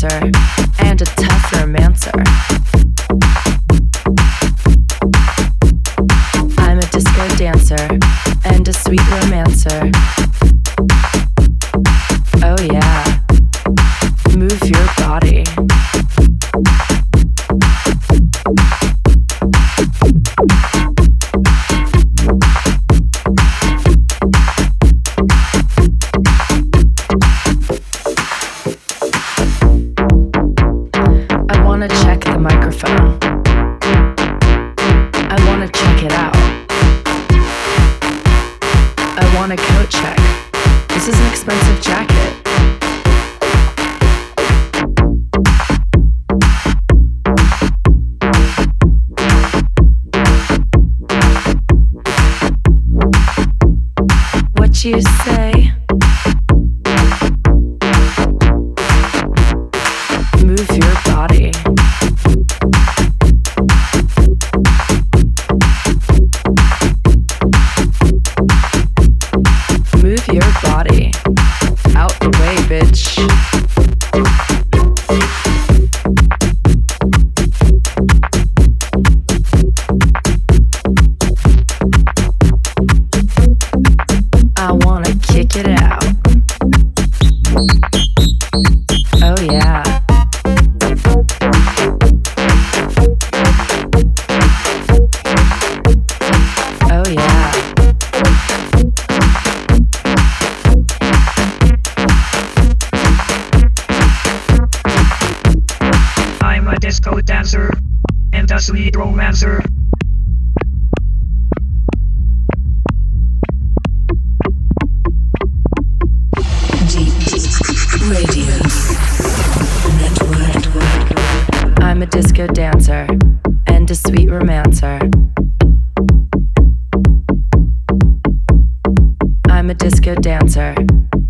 Dancer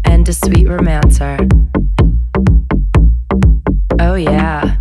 and a sweet oh,